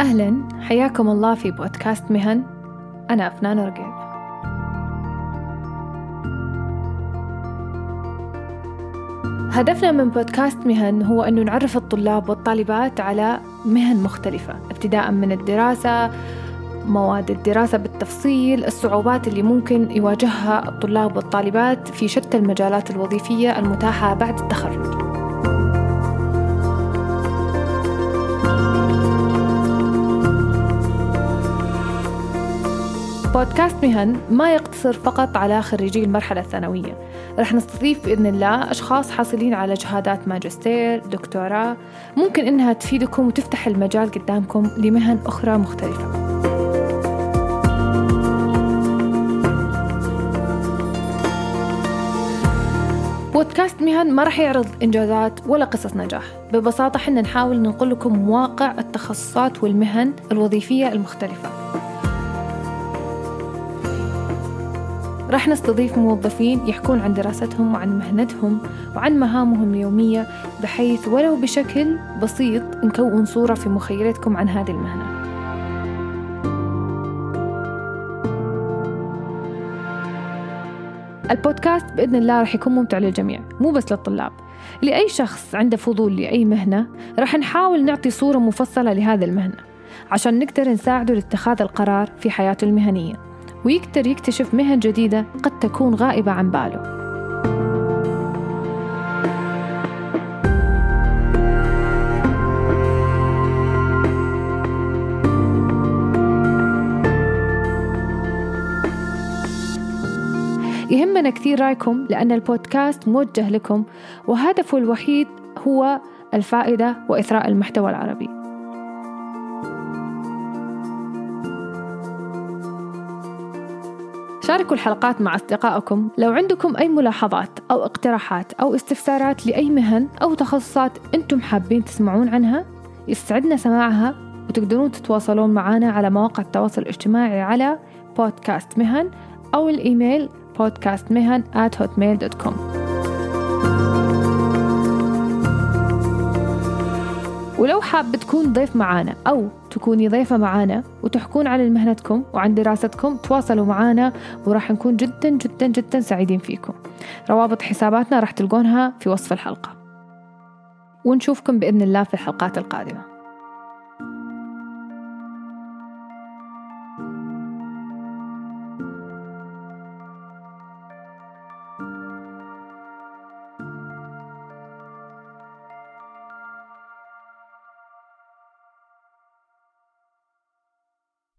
أهلا. حياكم الله في بودكاست مهن. أنا أفنان رقيب. هدفنا من بودكاست مهن هو أنه نعرف الطلاب والطالبات على مهن مختلفة ابتداء من الدراسة مواد الدراسة بالتفصيل الصعوبات اللي ممكن يواجهها الطلاب والطالبات في شتى المجالات الوظيفية المتاحة بعد التخرج. بودكاست مهن ما يقتصر فقط على خريجي المرحلة الثانوية. رح نستضيف بإذن الله أشخاص حاصلين على شهادات ماجستير دكتوراه. ممكن إنها تفيدكم وتفتح المجال قدامكم لمهن أخرى مختلفة. بودكاست مهن ما راح يعرض إنجازات ولا قصص نجاح. ببساطة حنا نحاول ننقل لكم واقع التخصصات والمهن الوظيفية المختلفة. راح نستضيف موظفين يحكون عن دراستهم وعن مهنتهم وعن مهامهم اليومية بحيث ولو بشكل بسيط نكون صورة في مخيلتكم عن هذه المهنة. البودكاست بإذن الله راح يكون ممتع للجميع مو بس للطلاب. لأي شخص عنده فضول لأي مهنة راح نحاول نعطي صورة مفصلة لهذه المهنة عشان نقدر نساعده لاتخاذ القرار في حياته المهنية. ويقدر يكتشف مهن جديدة قد تكون غائبة عن باله. يهمنا كثير رأيكم لأن البودكاست موجه لكم وهدفه الوحيد هو الفائدة وإثراء المحتوى العربي. شاركوا الحلقات مع أصدقائكم لو عندكم أي ملاحظات أو اقتراحات أو استفسارات لأي مهن أو تخصصات أنتم حابين تسمعون عنها يسعدنا سماعها وتقدرون تتواصلون معنا على مواقع التواصل الاجتماعي على بودكاست مهن أو الإيميل podcastmehan at hotmail.com ولو حاب تكون ضيف معانا أو تكوني ضيفة معانا وتحكون عن مهنتكم وعن دراستكم تواصلوا معانا وراح نكون جدا جدا جدا سعيدين فيكم. روابط حساباتنا راح تلقونها في وصف الحلقة. ونشوفكم بإذن الله في الحلقات القادمة.